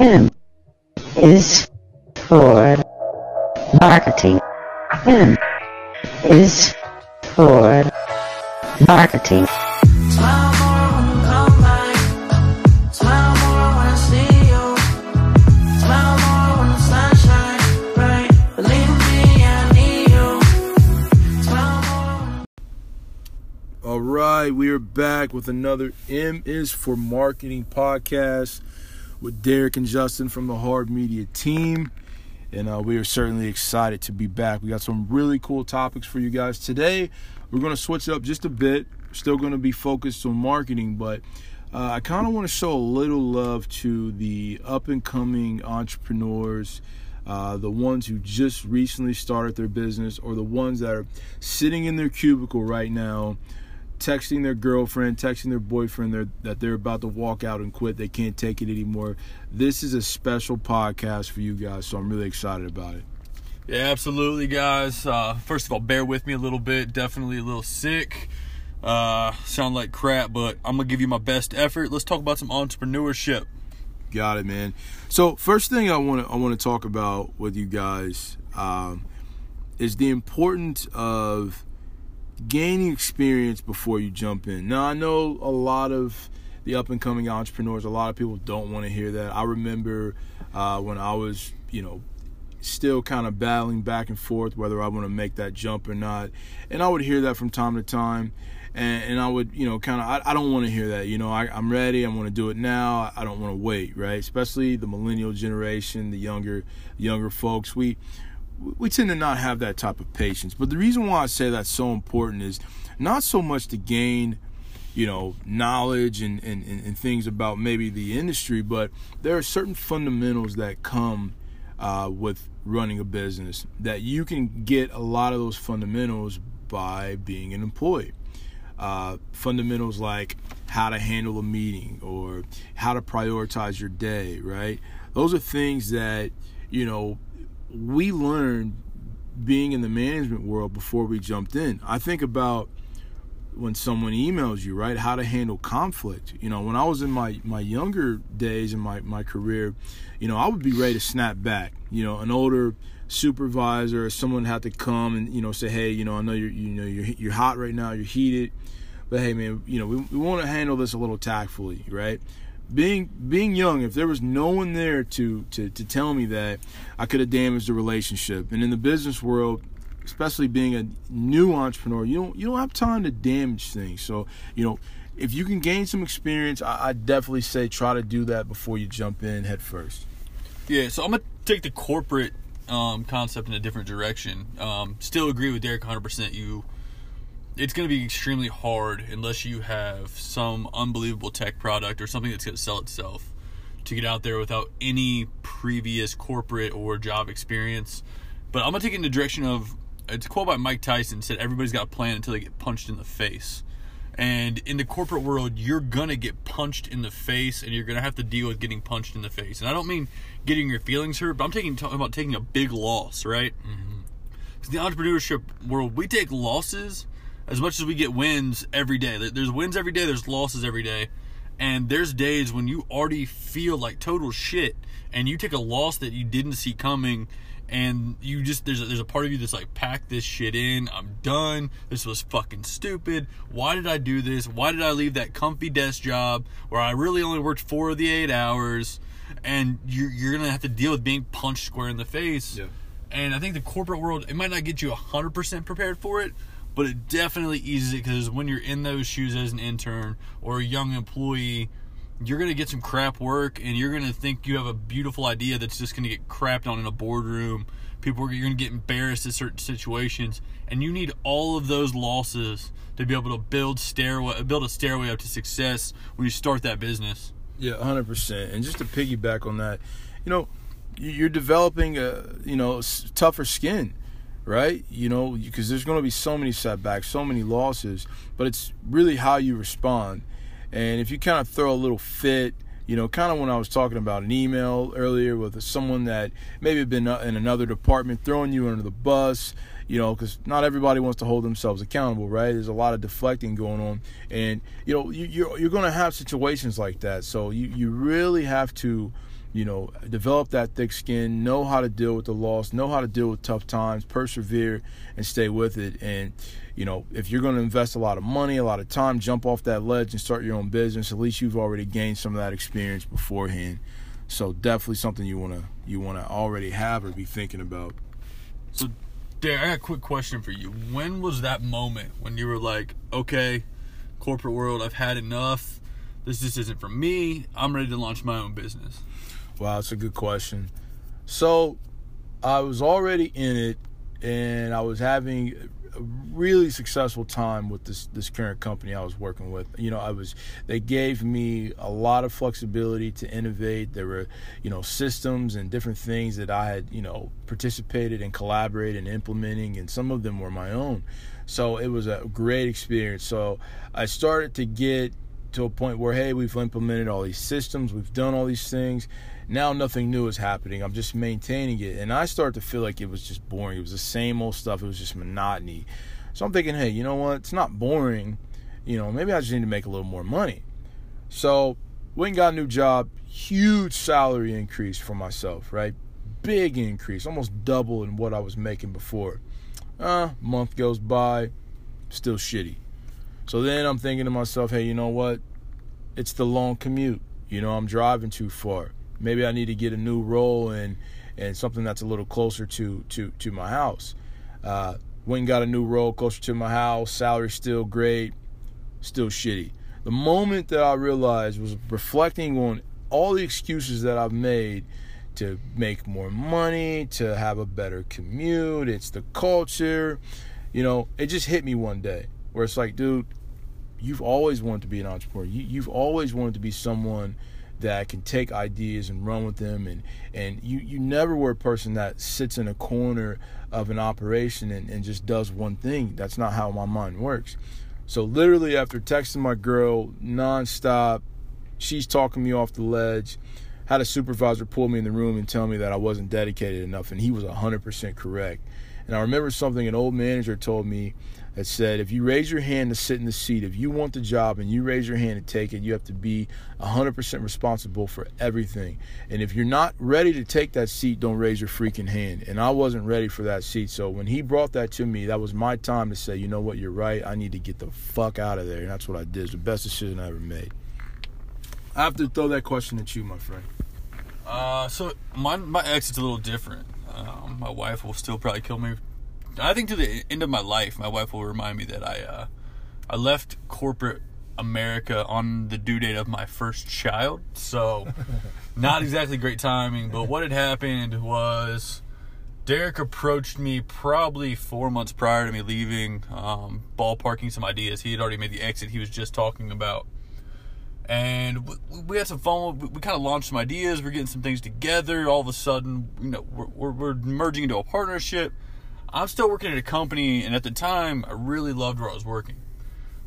M is for marketing. M is for marketing. All right, we are back with another M is for Marketing podcast with Derek and Justin from the Hard Media team. And uh, we are certainly excited to be back. We got some really cool topics for you guys. Today, we're going to switch it up just a bit. Still going to be focused on marketing, but uh, I kind of want to show a little love to the up and coming entrepreneurs. Uh, the ones who just recently started their business, or the ones that are sitting in their cubicle right now, texting their girlfriend, texting their boyfriend they're, that they're about to walk out and quit. They can't take it anymore. This is a special podcast for you guys, so I'm really excited about it. Yeah, absolutely, guys. Uh, first of all, bear with me a little bit. Definitely a little sick. Uh, sound like crap, but I'm gonna give you my best effort. Let's talk about some entrepreneurship. Got it, man. So first thing I want to I want to talk about with you guys um, is the importance of gaining experience before you jump in. Now I know a lot of the up and coming entrepreneurs. A lot of people don't want to hear that. I remember uh, when I was, you know, still kind of battling back and forth whether I want to make that jump or not, and I would hear that from time to time. And, and I would, you know, kind of, I, I don't want to hear that. You know, I, I'm ready. I want to do it now. I don't want to wait, right? Especially the millennial generation, the younger, younger folks. We, we tend to not have that type of patience. But the reason why I say that's so important is not so much to gain, you know, knowledge and, and, and things about maybe the industry, but there are certain fundamentals that come uh, with running a business that you can get a lot of those fundamentals by being an employee. Uh, fundamentals like how to handle a meeting or how to prioritize your day, right? Those are things that, you know, we learned being in the management world before we jumped in. I think about when someone emails you, right? How to handle conflict. You know, when I was in my my younger days in my my career, you know, I would be ready to snap back. You know, an older supervisor or someone had to come and you know say, hey, you know, I know you're you know you're you're hot right now, you're heated, but hey, man, you know, we we want to handle this a little tactfully, right? Being being young, if there was no one there to to to tell me that, I could have damaged the relationship. And in the business world, especially being a new entrepreneur, you don't you don't have time to damage things. So you know, if you can gain some experience, I, I definitely say try to do that before you jump in head first. Yeah, so I'm gonna take the corporate um, concept in a different direction. Um, still agree with Derek 100%. You, it's gonna be extremely hard unless you have some unbelievable tech product or something that's gonna sell itself to get out there without any previous corporate or job experience. But I'm gonna take it in the direction of it's a quote by Mike Tyson said everybody's got a plan until they get punched in the face. And in the corporate world, you're gonna get punched in the face, and you're gonna have to deal with getting punched in the face. And I don't mean getting your feelings hurt, but I'm taking talking about taking a big loss, right? Mm-hmm. Because the entrepreneurship world, we take losses as much as we get wins every day. There's wins every day, there's losses every day. And there's days when you already feel like total shit and you take a loss that you didn't see coming and you just there's a, there's a part of you that's like pack this shit in. I'm done. This was fucking stupid. Why did I do this? Why did I leave that comfy desk job where I really only worked 4 of the 8 hours? And you're you're to have to deal with being punched square in the face. Yeah. And I think the corporate world, it might not get you 100% prepared for it, but it definitely eases it because when you're in those shoes as an intern or a young employee, you're going to get some crap work and you're going to think you have a beautiful idea that's just going to get crapped on in a boardroom. People are you're going to get embarrassed in certain situations and you need all of those losses to be able to build stairway build a stairway up to success when you start that business. Yeah, hundred percent. And just to piggyback on that, you know, you- you're developing a you know tougher skin, right? You know, because there's going to be so many setbacks, so many losses, but it's really how you respond. And if you kind of throw a little fit, you know, kind of when I was talking about an email earlier with someone that maybe had been uh, in another department throwing you under the bus, you know, because not everybody wants to hold themselves accountable, right? There's a lot of deflecting going on, and you know, you, you're you're going to have situations like that. So you you really have to you know, develop that thick skin, know how to deal with the loss, know how to deal with tough times, persevere, and stay with it. And you know, if you're going to invest a lot of money, a lot of time, jump off that ledge and start your own business, at least you've already gained some of that experience beforehand. So definitely something you wanna you wanna already have or be thinking about. So, Derek, I got a quick question for you. When was that moment when you were like, okay, corporate world, I've had enough. This just isn't for me. I'm ready to launch my own business. Wow, that's a good question. So, I was already in it, and I was having a really successful time with this this current company I was working with. You know, I was they gave me a lot of flexibility to innovate. There were, you know, systems and different things that I had, you know, participated and collaborated in implementing, and some of them were my own. So it was a great experience. So I started to get to a point where hey, we've implemented all these systems, we've done all these things. Now nothing new is happening. I'm just maintaining it, and I start to feel like it was just boring. It was the same old stuff. It was just monotony. So I'm thinking, hey, you know what? It's not boring. You know, maybe I just need to make a little more money. So went and got a new job. Huge salary increase for myself, right? Big increase, almost double in what I was making before. Uh, month goes by, still shitty. So then I'm thinking to myself, hey, you know what? It's the long commute. You know, I'm driving too far. Maybe I need to get a new role and and something that's a little closer to to to my house. Uh, went and got a new role closer to my house. Salary still great, still shitty. The moment that I realized was reflecting on all the excuses that I've made to make more money, to have a better commute. It's the culture. You know, it just hit me one day where it's like, dude, you've always wanted to be an entrepreneur. You, you've always wanted to be someone that can take ideas and run with them and and you you never were a person that sits in a corner of an operation and, and just does one thing. That's not how my mind works. So literally after texting my girl nonstop she's talking me off the ledge. Had a supervisor pull me in the room and tell me that I wasn't dedicated enough and he was 100% correct and I remember something an old manager told me that said if you raise your hand to sit in the seat, if you want the job and you raise your hand to take it, you have to be 100% responsible for everything. And if you're not ready to take that seat, don't raise your freaking hand. And I wasn't ready for that seat. So when he brought that to me, that was my time to say, you know what, you're right. I need to get the fuck out of there. And that's what I did. It's the best decision I ever made. I have to throw that question at you, my friend. Uh, so my my exit's a little different. Um, my wife will still probably kill me. I think to the end of my life, my wife will remind me that I uh, I left corporate America on the due date of my first child. So not exactly great timing. But what had happened was Derek approached me probably four months prior to me leaving, um, ballparking some ideas. He had already made the exit he was just talking about and we, we had some fun. We, we kind of launched some ideas. We're getting some things together. All of a sudden, you know, we're, we're, we're merging into a partnership. I'm still working at a company, and at the time, I really loved where I was working.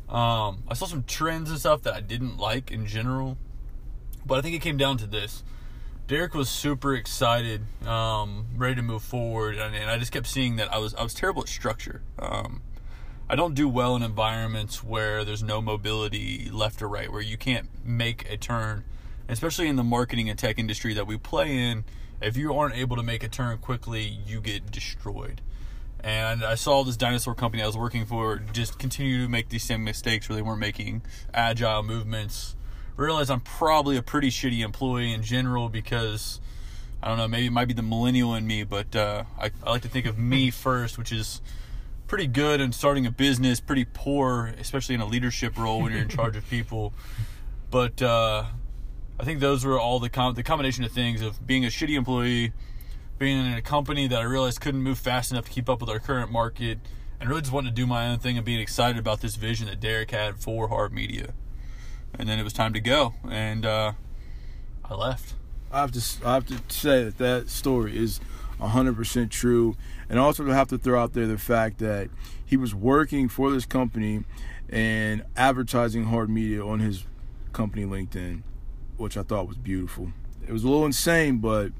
Um, I saw some trends and stuff that I didn't like in general, but I think it came down to this. Derek was super excited, um, ready to move forward, and, and I just kept seeing that I was I was terrible at structure. Um, I don't do well in environments where there's no mobility left or right, where you can't make a turn, especially in the marketing and tech industry that we play in. If you aren't able to make a turn quickly, you get destroyed. And I saw this dinosaur company I was working for just continue to make these same mistakes where they weren't making agile movements. Realize I'm probably a pretty shitty employee in general because I don't know, maybe it might be the millennial in me, but uh, I, I like to think of me first, which is pretty good in starting a business, pretty poor, especially in a leadership role when you're in charge of people. But uh, I think those were all the com- the combination of things of being a shitty employee, being in a company that I realized couldn't move fast enough to keep up with our current market, and really just wanting to do my own thing and being excited about this vision that Derek had for Hard Media. And then it was time to go, and uh, I left. I have to I have to say that that story is 100% true and also to have to throw out there the fact that he was working for this company and advertising hard media on his company LinkedIn which I thought was beautiful. It was a little insane but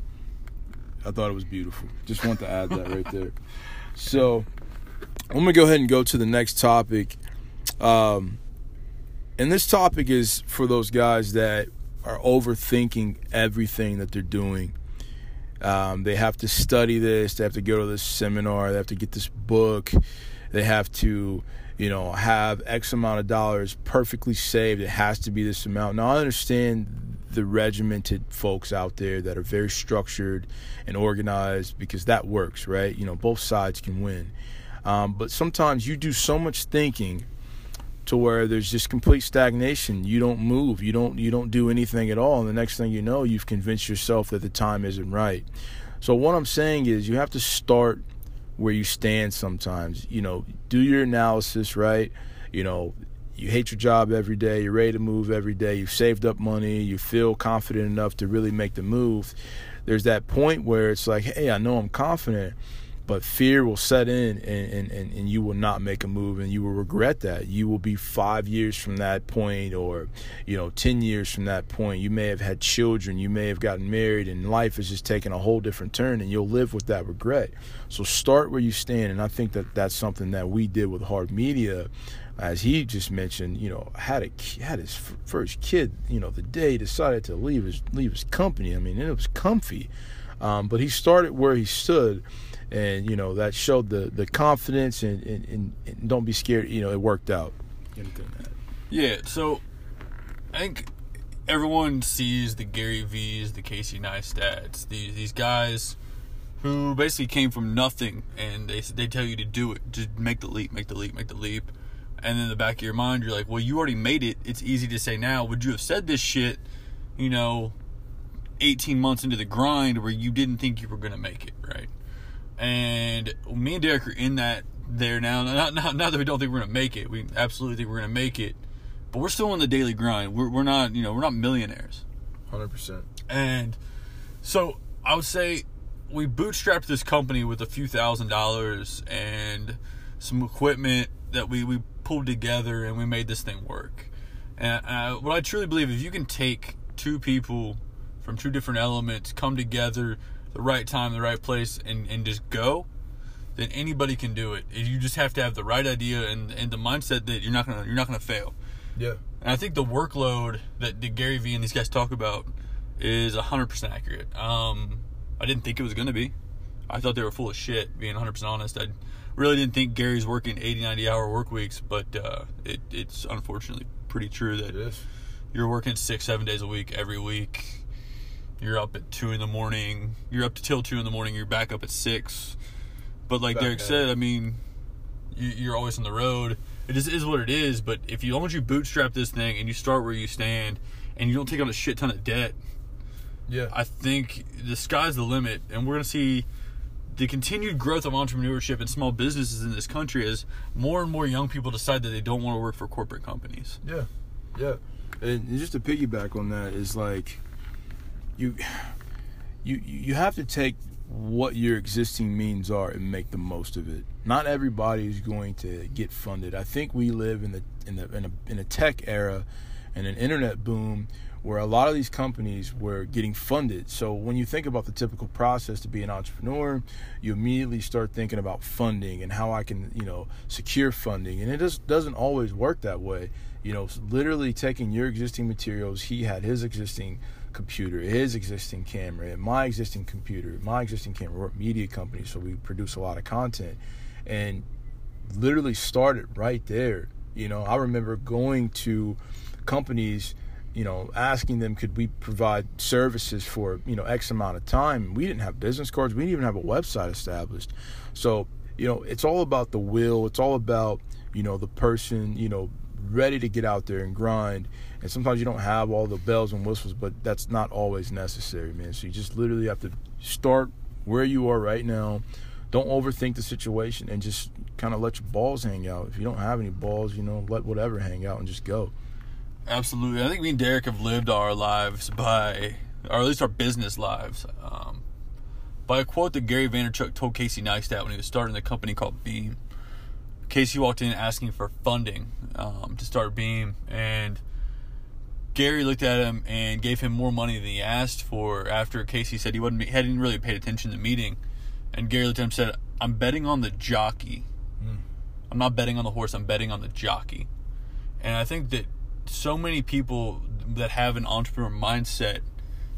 I thought it was beautiful. Just want to add that right there. So I'm gonna go ahead and go to the next topic. Um, and this topic is for those guys that are overthinking everything that they're doing. Um, they have to study this. They have to go to this seminar. They have to get this book. They have to, you know, have X amount of dollars perfectly saved. It has to be this amount. Now I understand the regimented folks out there that are very structured and organized because that works, right? You know, both sides can win. Um, but sometimes you do so much thinking to where there's just complete stagnation. You don't move. You don't you don't do anything at all. And the next thing you know, you've convinced yourself that the time isn't right. So what I'm saying is you have to start where you stand sometimes. You know, do your analysis, right? You know, you hate your job every day, you're ready to move every day, you've saved up money, you feel confident enough to really make the move. There's that point where it's like, hey, I know I'm confident, but fear will set in and, and, and, you will not make a move and you will regret that. You will be five years from that point or you know 10 years from that point. You may have had children. You may have gotten married and life is just taking a whole different turn and you'll live with that regret. So start where you stand. And i think that that's something that we did with hard media. As he just mentioned, you know, had a had his first kid, you know, the day he decided to leave his leave his company. I mean, it was comfy, um, but he started where he stood, and you know that showed the the confidence and, and, and, and don't be scared. You know, it worked out. Yeah, so I think everyone sees the Gary V's, the Casey Neistats, these these guys who basically came from nothing, and they they tell you to do it, just make the leap, make the leap, make the leap, and then in the back of your mind, you're like, well, you already made it. It's easy to say now. Would you have said this shit, you know, 18 months into the grind where you didn't think you were gonna make it, right? And me and Derek are in that there now. Not, not, not that we don't think we're gonna make it. We absolutely think we're gonna make it, but we're still on the daily grind. We're, we're not, you know, we're not millionaires. Hundred percent. And so I would say we bootstrapped this company with a few thousand dollars and some equipment that we, we pulled together and we made this thing work. And uh, what I truly believe, if you can take two people from two different elements, come together, the right time, the right place, and, and just go, then anybody can do it. You just have to have the right idea and, and the mindset that you're not gonna you're not gonna fail. Yeah. And I think the workload that, Gary Vee and these guys talk about is 100% accurate. Um, I didn't think it was going to be. I thought they were full of shit, being 100% honest. I really didn't think Gary's working 80, 90 hour work weeks, but uh, it, it's unfortunately pretty true that you're working six, seven days a week every week. You're up at 2 in the morning. You're up to till 2 in the morning. You're back up at 6. But like Back Derek at said. I mean, you, you're always on the road. It just is what it is. But if you, as long as you bootstrap this thing and you start where you stand and you don't take on a shit ton of debt, Yeah. I think the sky's the limit, and we're going to see the continued growth of entrepreneurship and small businesses in this country as more and more young people decide that they don't want to work for corporate companies. Yeah, yeah. And just to piggyback on that is like you you you have to take what your existing means are and make the most of it. Not everybody is going to get funded. I think we live in the in the in a, in a tech era and an internet boom where a lot of these companies were getting funded. So when you think about the typical process to be an entrepreneur, you immediately start thinking about funding and how I can, you know, secure funding. And it just doesn't always work that way. You know, literally taking your existing materials, he had his existing computer, his existing camera, my existing computer, my existing camera. We're a media company, so we produce a lot of content. And literally started right there. You know, I remember going to companies, you know, asking them could we provide services for, you know, X amount of time. We didn't have business cards, we didn't even have a website established. So, you know, it's all about the will, it's all about, you know, the person, you know, ready to get out there and grind. And sometimes you don't have all the bells and whistles, but that's not always necessary, man. So you just literally have to start where you are right now. Don't overthink the situation and just kind of let your balls hang out. If you don't have any balls, you know, let whatever hang out and just go. Absolutely. I think me and Derek have lived our lives by, or at least our business lives, um, by a quote that Gary Vaynerchuk told Casey Neistat when he was starting the company called Beme. Casey walked in asking for funding um, to start Beme, and Gary looked at him and gave him more money than he asked for. After Casey said he wasn't, he hadn't really paid attention to the meeting, and Gary looked at him and said, "I'm betting on the jockey. I'm not betting on the horse. I'm betting on the jockey." And I think that so many people that have an entrepreneur mindset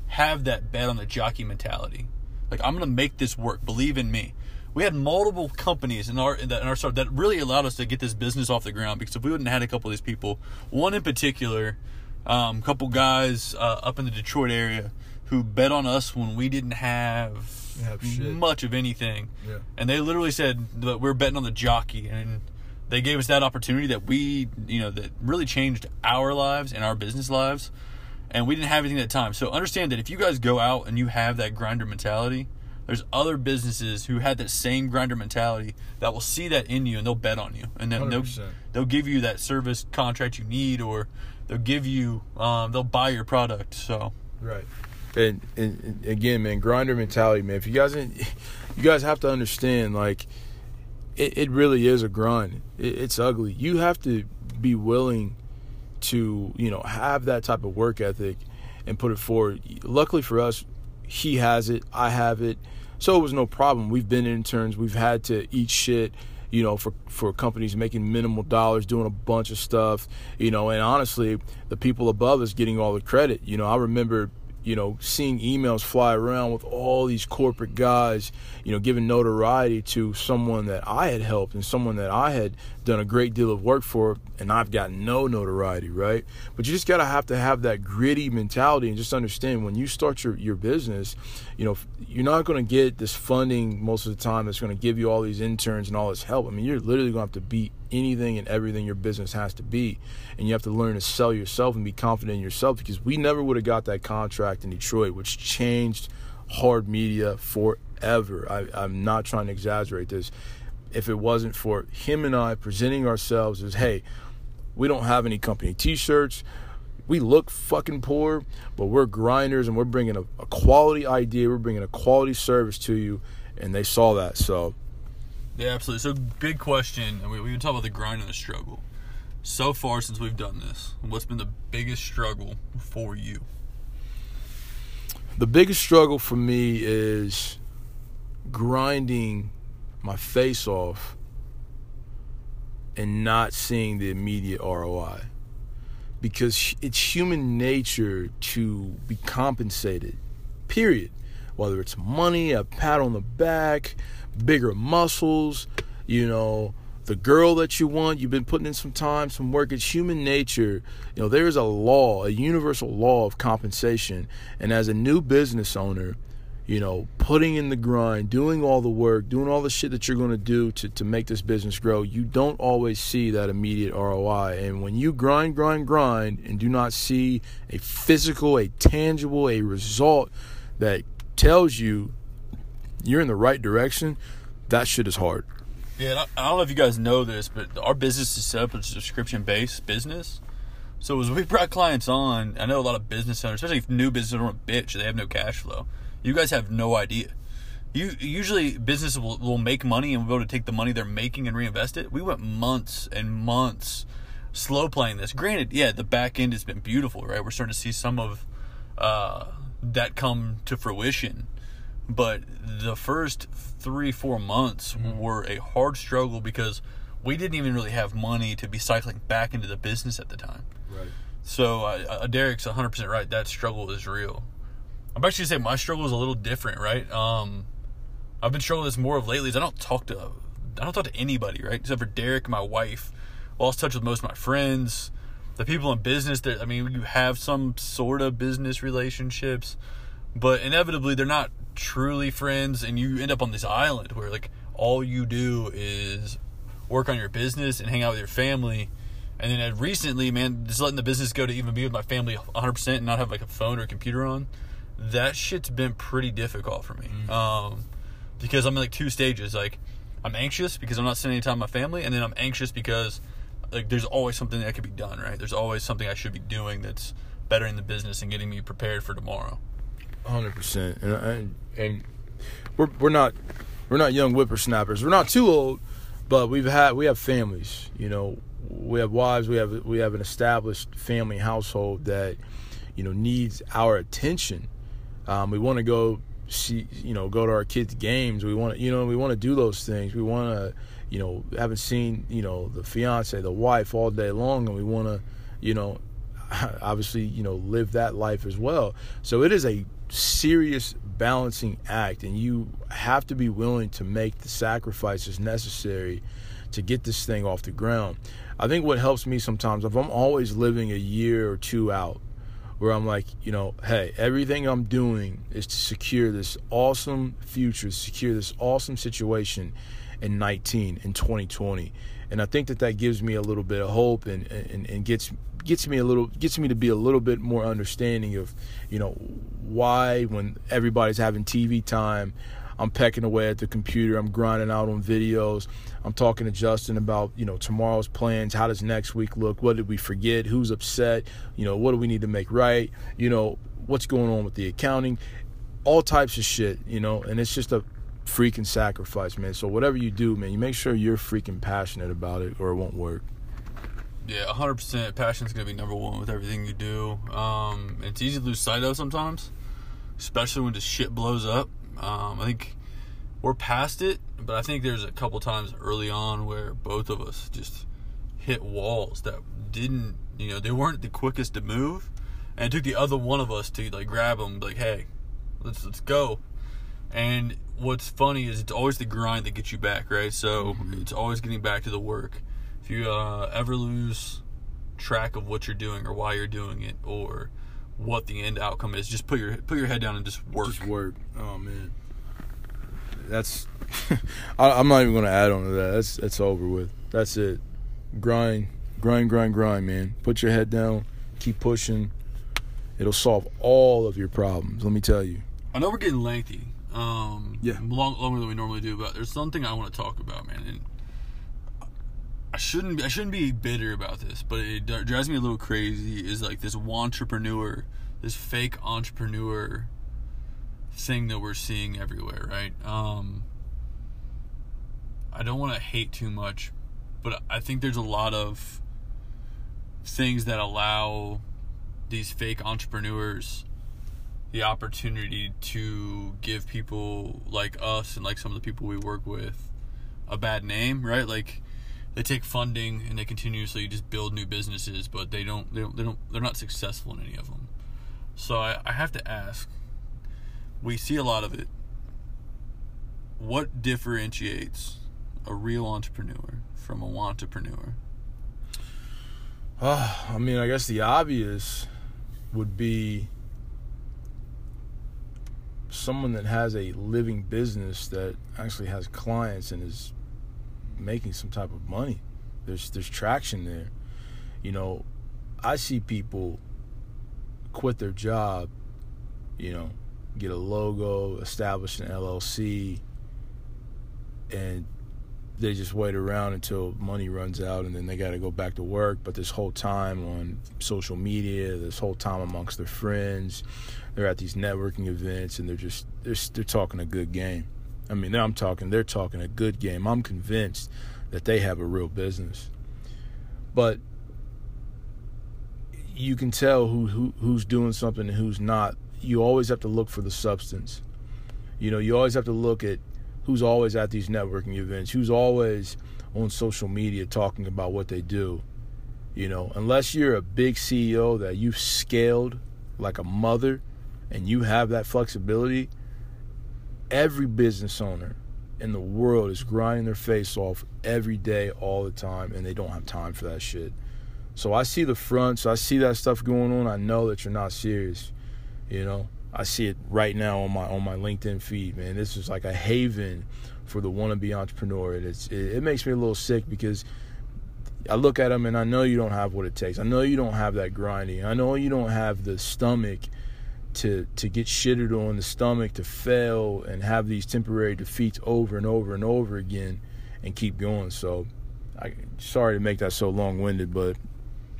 have that bet on the jockey mentality. Like I'm gonna make this work. Believe in me. We had multiple companies in our in that in our start that really allowed us to get this business off the ground because if we wouldn't have had a couple of these people, one in particular, um, couple guys uh, up in the Detroit area who bet on us when we didn't have shit. much of anything, Yeah. and they literally said that we're betting on the jockey and they gave us that opportunity that we you know that really changed our lives and our business lives and we didn't have anything at the time so understand that if you guys go out and you have that grinder mentality there's other businesses who had that same grinder mentality that will see that in you and they'll bet on you and then they'll, they'll give you that service contract you need or they'll give you um, they'll buy your product so Right. And, and, and again, man, grinder mentality, man. If you guys, you guys have to understand, like, it, it really is a grind. It, it's ugly. You have to be willing to, you know, have that type of work ethic and put it forward. Luckily for us, he has it. I have it. So it was no problem. We've been interns. We've had to eat shit, you know, for for companies making minimal dollars, doing a bunch of stuff, you know. And honestly, the people above us getting all the credit. You know, I remember, you know, seeing emails fly around with all these corporate guys, you know, giving notoriety to someone that I had helped and someone that I had done a great deal of work for, and I've got no notoriety, right? But you just gotta have to have that gritty mentality and just understand when you start your your business, you know, you're not gonna get this funding most of the time that's gonna give you all these interns and all this help. I mean, you're literally gonna have to beat anything and everything your business has to be, and you have to learn to sell yourself and be confident in yourself because we never would have got that contract in Detroit, which changed hard media forever. I, I'm not trying to exaggerate this. If it wasn't for him and I presenting ourselves as, hey, we don't have any company t-shirts. We look fucking poor, but we're grinders and we're bringing a, a quality idea. We're bringing a quality service to you, and they saw that. So yeah absolutely so big question and we, we can talk about the grind and the struggle so far since we've done this what's been the biggest struggle for you the biggest struggle for me is grinding my face off and not seeing the immediate ROI. Because it's human nature to be compensated, period. Whether it's money, a pat on the back, bigger muscles, you know, the girl that you want, you've been putting in some time, some work. It's human nature. You know, there is a law, a universal law of compensation. And as a new business owner, you know, putting in the grind, doing all the work, doing all the shit that you're going to do to, to make this business grow, you don't always see that immediate ROI. And when you grind, grind, grind, and do not see a physical, a tangible, a result that tells you you're in the right direction, that shit is hard. Yeah, I, don't know if you guys know this, but our business is set up as a subscription based business. So as we brought clients on, I know a lot of business owners, especially if new business owners, bitch. They have no cash flow. You guys have no idea. You usually businesses will, will make money and will be able to take the money they're making and reinvest it. We went months and months slow playing this. Granted, yeah, the back end has been beautiful, right? We're starting to see some of uh, that come to fruition. But the first three four months were a hard struggle because we didn't even really have money to be cycling back into the business at the time. Right. so uh, uh, derek's 100% right. That struggle is real. I'm actually gonna say my struggle is a little different right? Um i've been struggling this more of lately is i don't talk to i don't talk to anybody right? Except for derek my wife. Lost touch with most of my friends the people in business that i mean you have some sort of business relationships but inevitably they're not truly friends and you end up on this island where like all you do is work on your business and hang out with your family. And then uh, recently man just letting the business go to even be with my family 100% and not have like a phone or a computer on that shit's been pretty difficult for me. Um because i'm in like two stages. Like i'm anxious because i'm not spending any time with my family and then i'm anxious because like there's always something that could be done right there's always something i should be doing that's bettering the business and getting me prepared for tomorrow Hundred percent, and and and we're we're not we're not young whippersnappers. We're not too old, but we've had we have families. You know, we have wives. We have we have an established family household that you know needs our attention. Um, we want to go see you know go to our kids' games. We want to you know we want to do those things. We want to you know haven't seen you know the fiance, the wife all day long, and we want to you know obviously, you know, live that life as well. So it is a serious balancing act, and you have to be willing to make the sacrifices necessary to get this thing off the ground. I think what helps me sometimes, if I'm always living a year or two out, where I'm like, you know, hey, everything I'm doing is to secure this awesome future, secure this awesome situation in 19 in 2020 and i think that that gives me a little bit of hope and and, and gets gets me a little gets me to be a little bit more understanding of you know why when everybody's having tv time i'm pecking away at the computer i'm grinding out on videos i'm talking to justin about you know tomorrow's plans how does next week look what did we forget who's upset you know what do we need to make right you know what's going on with the accounting all types of shit you know and it's just a freaking sacrifice, man. So whatever you do, man, you make sure you're freaking passionate about it, or it won't work. Yeah, 100% passion's going to be number one with everything you do. Um, it's easy to lose sight of sometimes, especially when the shit blows up. Um, I think we're past it, but I think there's a couple times early on where both of us just hit walls that didn't, you know, they weren't the quickest to move, and it took the other one of us to like grab them, like, hey, let's let's go. And what's funny is it's always the grind that gets you back, right? So Mm-hmm. it's always getting back to the work. If you uh, ever lose track of what you're doing or why you're doing it or what the end outcome is, just put your put your head down and just work. Just work. Oh man, that's. I, I'm not even gonna add on to that. That's that's over with. That's it. Grind, grind, grind, grind, man. Put your head down. Keep pushing. It'll solve all of your problems. Let me tell you. I know we're getting lengthy. Um, Yeah. long, longer than we normally do, but there's something I want to talk about, man. And I shouldn't I shouldn't be bitter about this, but it drives me a little crazy. Is like this entrepreneur, this fake entrepreneur thing that we're seeing everywhere, right? Um, I don't want to hate too much, but I think there's a lot of things that allow these fake entrepreneurs the opportunity to give people like us and like some of the people we work with a bad name, right? Like they take funding and they continuously just build new businesses, but they don't they don't, they don't they're not successful in any of them. So I, I have to ask. We see a lot of it. What differentiates a real entrepreneur from a entrepreneur? Uh, I mean, I guess the obvious would be someone that has a living business that actually has clients and is making some type of money. There's there's traction there. You know, I see people quit their job, you know, get a logo, establish an LLC, and they just wait around until money runs out and then they got to go back to work. But this whole time on social media, this whole time amongst their friends, they're at these networking events and they're just they're, they're talking a good game. I mean, I'm talking they're talking a good game. I'm convinced that they have a real business, but you can tell who, who who's doing something and who's not. You always have to look for the substance. You know, you always have to look at who's always at these networking events, who's always on social media talking about what they do. You know, unless you're a big CEO that you've scaled like a mother and you have that flexibility, every business owner in the world is grinding their face off every day, all the time, and they don't have time for that shit. So I see the fronts, I see that stuff going on. I know that you're not serious. You know, I see it right now on my on my LinkedIn feed, man. This is like a haven for the wannabe entrepreneur, and it's it, it makes me a little sick because I look at them and I know you don't have what it takes. I know you don't have that grinding. I know you don't have the stomach to to get shitted on, the stomach to fail and have these temporary defeats over and over and over again, and keep going. So, I sorry to make that so long winded, but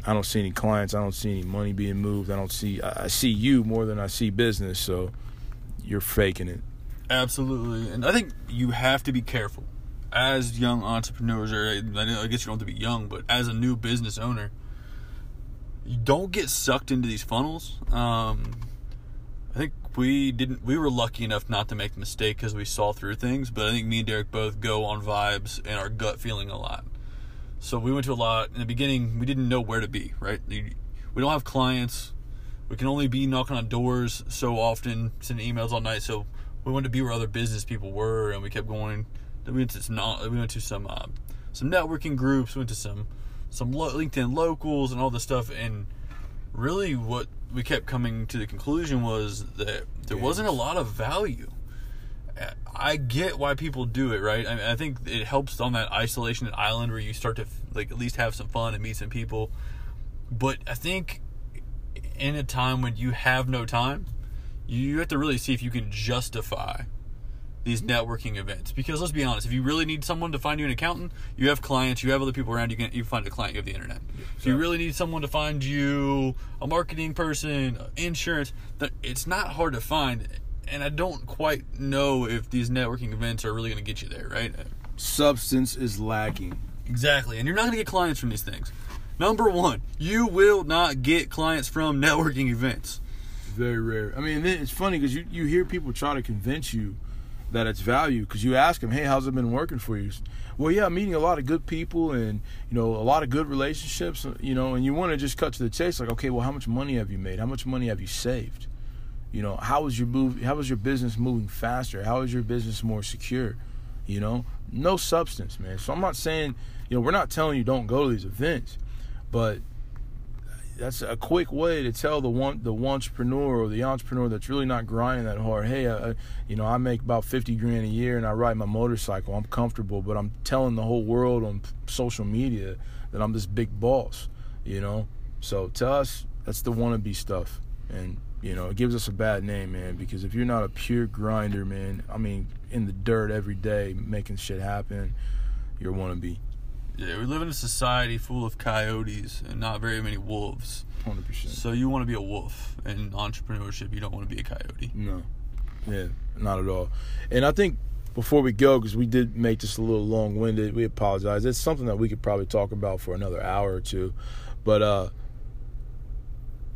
I don't see any clients. I don't see any money being moved. I don't see. I, see you more than I see business. So you're faking it. Absolutely, and I think you have to be careful as young entrepreneurs, or I guess you don't have to be young, but as a new business owner, you don't get sucked into these funnels. Um, I think we didn't. We were lucky enough not to make the mistake because we saw through things. But I think me and Derek both go on vibes and our gut feeling a lot. So we went to a lot in the beginning. We didn't know where to be. Right, we don't have clients. We can only be knocking on doors so often, sending emails all night. So we wanted to be where other business people were, and we kept going. Then we went to some, we went to some, uh, some networking groups. We went to some, some lo- LinkedIn locals and all this stuff. And really, what we kept coming to the conclusion was that there wasn't a lot of value. I get why people do it, right? I, mean, I think it helps on that isolation island where you start to like at least have some fun and meet some people. But I think in a time when you have no time, you have to really see if you can justify these mm-hmm. networking events. Because let's be honest, if you really need someone to find you an accountant, you have clients, you have other people around, you can you find a client, you have the internet. If you really need someone to find you a marketing person, insurance, it's not hard to find and I don't quite know if these networking events are really going to get you there, right? Substance is lacking. Exactly. And you're not going to get clients from these things. Number one, you will not get clients from networking events. Very rare. I mean, it's funny because you, you hear people try to convince you that it's value because you ask them, hey, how's it been working for you? Well, yeah, I'm meeting a lot of good people and, you know, a lot of good relationships, you know, and you want to just cut to the chase like, okay, well, how much money have you made? How much money have you saved? You know, how is your move? How is your business moving faster? How is your business more secure? You know, no substance, man. So I'm not saying, you know, we're not telling you don't go to these events, but that's a quick way to tell the one the entrepreneur or the entrepreneur that's really not grinding that hard. Hey, I, you know, I make about fifty grand a year and I ride my motorcycle. I'm comfortable, but I'm telling the whole world on social media that I'm this big boss. You know, so to us, that's the wannabe stuff, and you know, it gives us a bad name, man, because if you're not a pure grinder, man, I mean, in the dirt every day making shit happen, you're a wannabe. Yeah, we live in a society full of coyotes and not very many wolves. 100%. So you want to be a wolf. In entrepreneurship, you don't want to be a coyote. No. Yeah, not at all. And I think before we go, because we did make this a little long winded, we apologize. It's something that we could probably talk about for another hour or two. But, uh,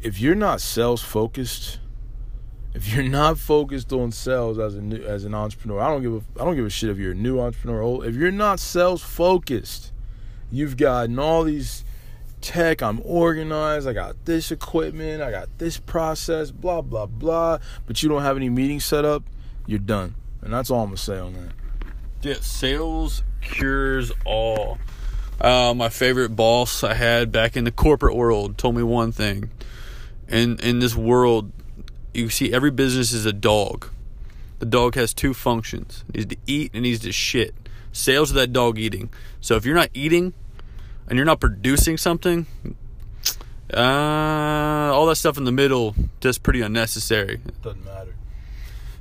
if you're not sales focused, if you're not focused on sales as a new, as an entrepreneur, I don't give a I don't give a shit if you're a new entrepreneur. If you're not sales focused, you've gotten all these tech. I'm organized. I got this equipment. I got this process. Blah blah blah. But you don't have any meetings set up. You're done. And that's all I'm gonna say on that. Yeah, sales cures all. Uh, my favorite boss I had back in the corporate world told me one thing in in this world, you see every business is a dog. The dog has two functions: it needs to eat and needs to shit. Sales are that dog eating. So if you're not eating and you're not producing something, uh, all that stuff in the middle just pretty unnecessary. Doesn't matter.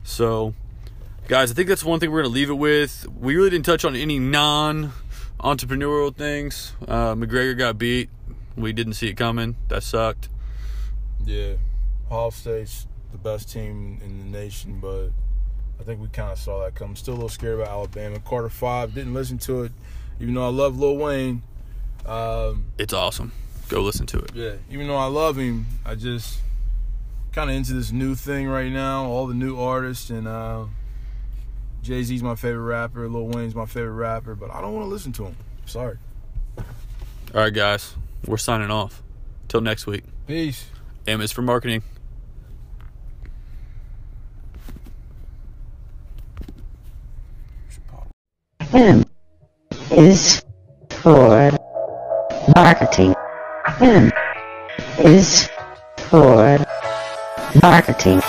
So, guys, I think that's one thing we're gonna leave it with. We really didn't touch on any non entrepreneurial things. Uh, McGregor got beat. We didn't see it coming. That sucked. Yeah, Ohio State's the best team in the nation, but I think we kind of saw that come. Still a little scared about Alabama. Carter Five didn't listen to it, even though I love Lil Wayne. Um, it's awesome. Go listen to it. Yeah, even though I love him, I just kind of into this new thing right now. All the new artists and uh, Jay Z's my favorite rapper. Lil Wayne's my favorite rapper, but I don't want to listen to him. Sorry. All right, guys, we're signing off. Till next week. Peace. M is for marketing. M is for marketing. M is for marketing.